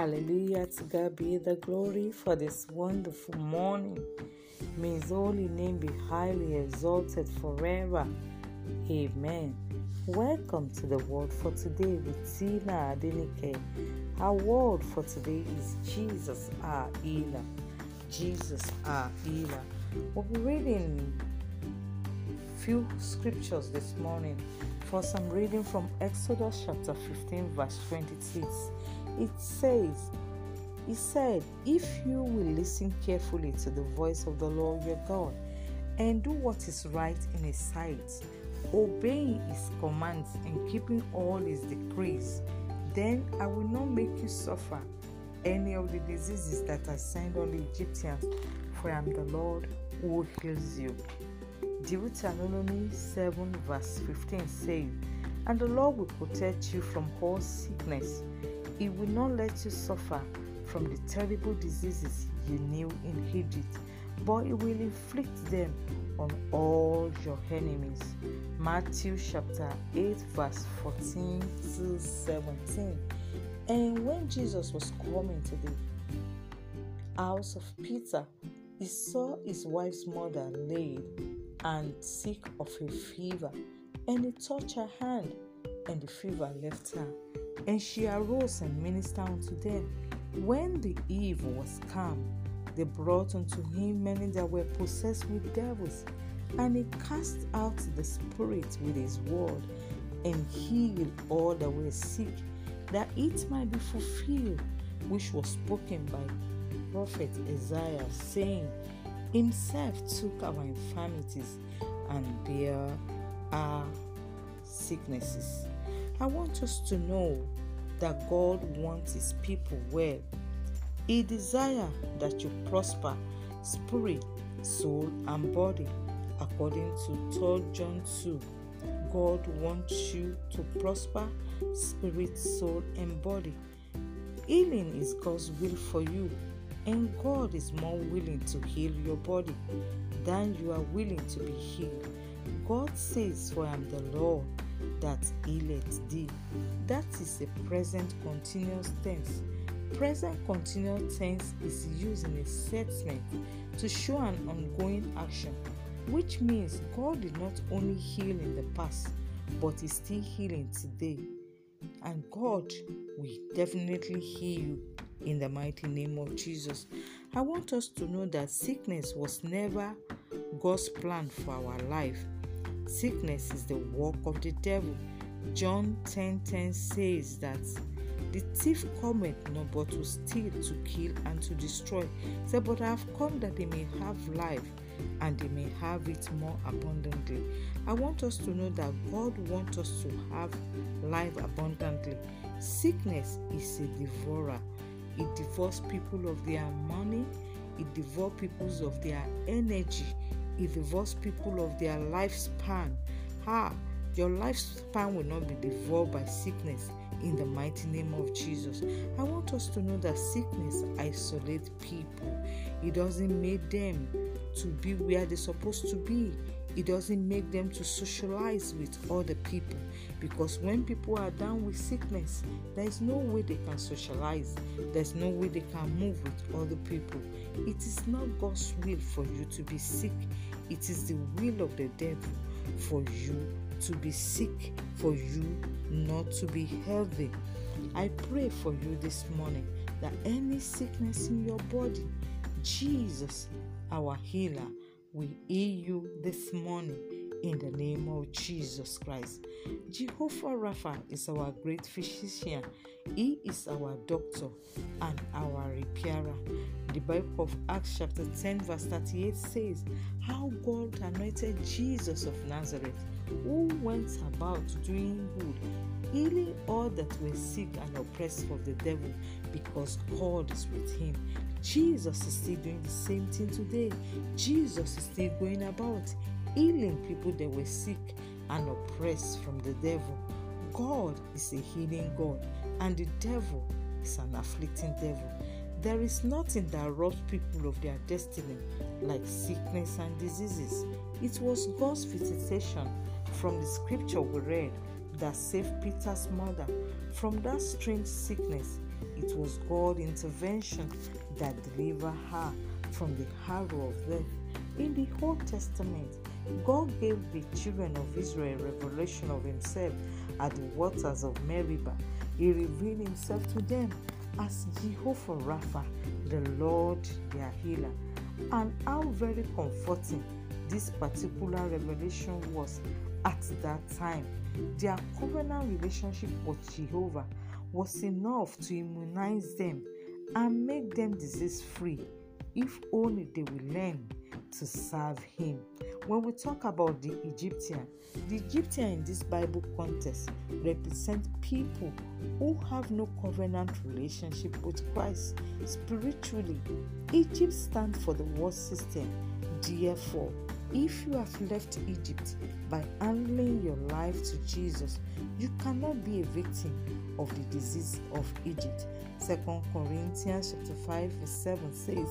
Hallelujah. To God be the glory for this wonderful morning. May His holy name be highly exalted forever. Amen. Welcome to the word for today with Tina Adenike. Our word for today is Jesus our healer. Jesus our healer. We'll be reading few scriptures this morning. First, I'm reading from Exodus chapter 15, verse 26. It says, He said, If you will listen carefully to the voice of the Lord your God and do what is right in His sight, obeying His commands and keeping all His decrees, then I will not make you suffer any of the diseases that I sent on the Egyptians, for I am the Lord who heals you. Deuteronomy 7, verse 15 says, And the Lord will protect you from all sickness. He will not let you suffer from the terrible diseases you knew in Egypt, but He will inflict them on all your enemies. Matthew chapter 8, verse 14 to 17. And when Jesus was coming to the house of Peter, he saw his wife's mother laid and sick of a fever, and he touched her hand, and the fever left her. And she arose and ministered unto them. When the eve was come, they brought unto him many that were possessed with devils, and he cast out the spirit with his word, and healed all that were sick, that it might be fulfilled, which was spoken by prophet Isaiah, saying, Himself took our infirmities and bare our sicknesses. I want us to know that God wants His people well. He desires that you prosper spirit, soul, and body, according to 3 John 2. God wants you to prosper spirit, soul, and body. Healing is God's will for you and God is more willing to heal your body than you are willing to be healed. God says, For I am the Lord that healeth thee. That is a present continuous tense. Present continuous tense is used in a statement to show an ongoing action, which means God did not only heal in the past, but is still healing today. And God will definitely heal you in the mighty name of Jesus. I want us to know that sickness was never God's plan for our life. Sickness is the work of the devil. John 10:10 10, 10 says that the thief cometh not but to steal, to kill, and to destroy. Say, but I have come that they may have life and they may have it more abundantly. I want us to know that God wants us to have life abundantly. Sickness is a devourer. It devours people of their money, it devours people of their energy, it devours people of their lifespan. Ah, your lifespan will not be devoured by sickness in the mighty name of Jesus. I want us to know that sickness isolates people. It doesn't make them to be where they're supposed to be. It doesn't make them to socialize with other people because when people are down with sickness, there is no way they can socialize. There's no way they can move with other people. It is not God's will for you to be sick. It is the will of the devil for you to be sick, for you not to be healthy. I pray for you this morning that any sickness in your body, Jesus, our healer, will heal you this morning in the name of Jesus Christ. Jehovah Rapha is our great physician. He is our doctor and our repairer. The Bible of Acts chapter 10 verse 38 says how God anointed Jesus of Nazareth who went about doing good, healing all that were sick and oppressed of the devil because God is with him. Jesus is still doing the same thing today. Jesus is still going about healing people that were sick and oppressed from the devil. God is a healing God, and the devil is an afflicting devil. There is nothing that robs people of their destiny like sickness and diseases. It was God's visitation from the scripture we read that saved Peter's mother from that strange sickness. it was God's intervention that delivered her from the harrow of death. In the Old Testament, God gave the children of Israel revelation of Himself at the waters of Meribah. He revealed Himself to them as Jehovah Rapha, the Lord their healer. And how very comforting this particular revelation was at that time. Their covenant relationship with Jehovah was enough to immunize them and make them disease free if only they will learn to serve him. When we talk about the Egyptian, the Egyptian in this Bible context represent people who have no covenant relationship with Christ spiritually. Egypt stands for the world system. Therefore, if you have left Egypt by handling your life to Jesus, you cannot be a victim of the disease of Egypt. 2 Corinthians chapter 5 verse 7 says,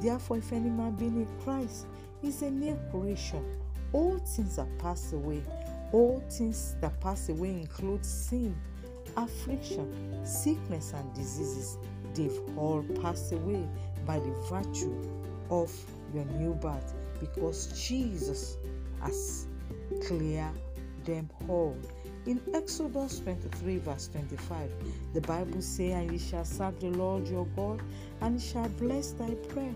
Therefore, if any man be in Christ, is a new creation. All things are passed away. All things that pass away include sin, affliction, sickness, and diseases. They've all passed away by the virtue of your new birth because Jesus has cleared them all. In Exodus 23, verse 25, the Bible says, And ye shall serve the Lord your God, and he shall bless thy bread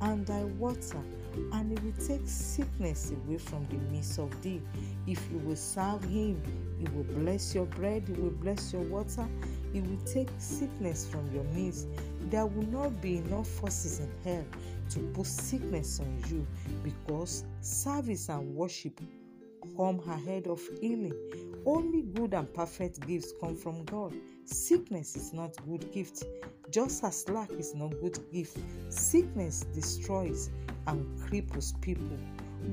and thy water, and he will take sickness away from the midst of thee. If you will serve him, he will bless your bread, he will bless your water, he will take sickness from your midst. There will not be enough forces in hell to put sickness on you because service and worship come ahead of healing. Only good and perfect gifts come from God. Sickness is not good gift, just as lack is not good gift. Sickness destroys and cripples people.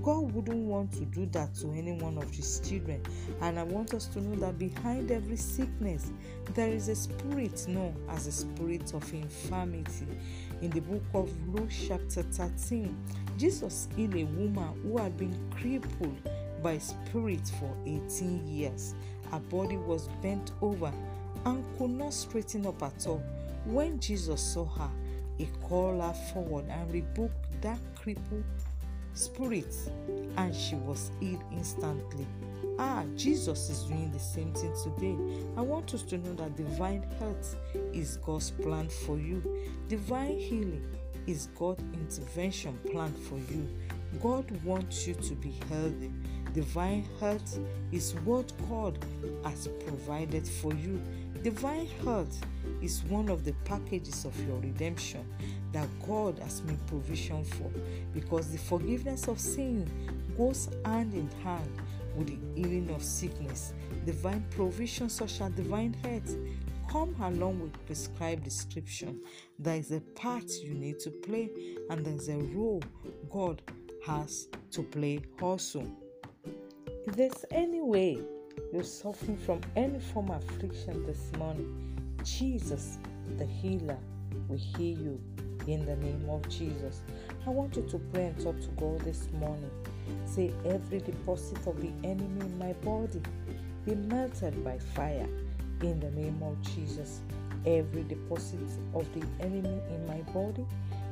God wouldn't want to do that to any one of his children. And I want us to know that behind every sickness, there is a spirit known as a spirit of infirmity. In the book of Luke, chapter 13, Jesus healed a woman who had been crippled by spirit for 18 years. Her body was bent over and could not straighten up at all. When Jesus saw her, he called her forward and rebuked that crippled spirit, and she was healed instantly. Ah, Jesus is doing the same thing today. I want us to know that divine health is God's plan for you. Divine healing is God's intervention plan for you. God wants you to be healthy. Divine health is what God has provided for you. Divine health is one of the packages of your redemption that God has made provision for because the forgiveness of sin goes hand in hand with the healing of sickness. Divine provision, such as divine health, come along with prescribed description. There is a part you need to play, and there is a role God has to play also. If there's any way you're suffering from any form of affliction this morning, Jesus, the healer, will heal you in the name of Jesus. I want you to pray and talk to God this morning. Say, every deposit of the enemy in my body be melted by fire in the name of Jesus. Every deposit of the enemy in my body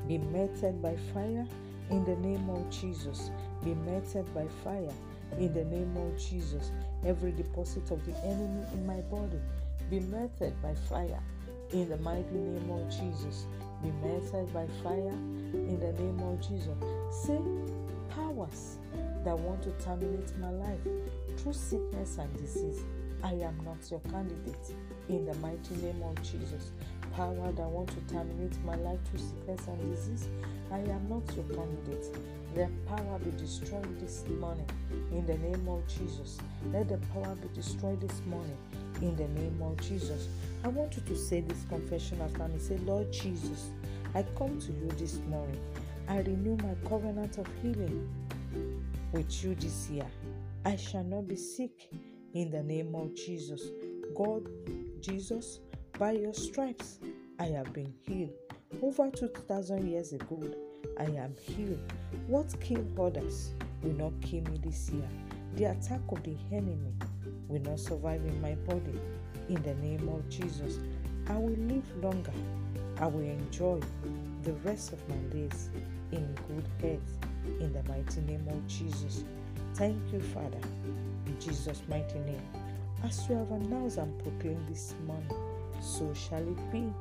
be melted by fire in the name of Jesus. Be melted by fire in the name of Jesus. Every deposit of the enemy in my body be melted by fire in the mighty name of Jesus. Be melted by fire in the name of Jesus. Say, powers that want to terminate my life through sickness and disease. I am not your candidate in the mighty name of Jesus. Power that want to terminate my life through sickness and disease. I am not your candidate. Let power be destroyed this morning in the name of Jesus. Let the power be destroyed this morning in the name of Jesus. I want you to say this confession after me. Say, Lord Jesus, I come to you this morning. I renew my covenant of healing with you this year. I shall not be sick in the name of Jesus. God, Jesus, by your stripes, I have been healed. Over 2,000 years ago, I am healed. What killed others will not kill me this year. The attack of the enemy will not survive in my body. In the name of Jesus, I will live longer. I will enjoy the rest of my days in good health in the mighty name of Jesus. Thank you, Father, in Jesus' mighty name. As you have announced and proclaimed this morning, so shall it be.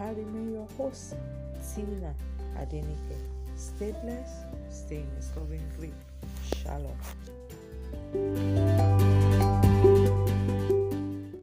Remain your host, Tina Adenike. Stay blessed, stay in His loving grip. Shalom.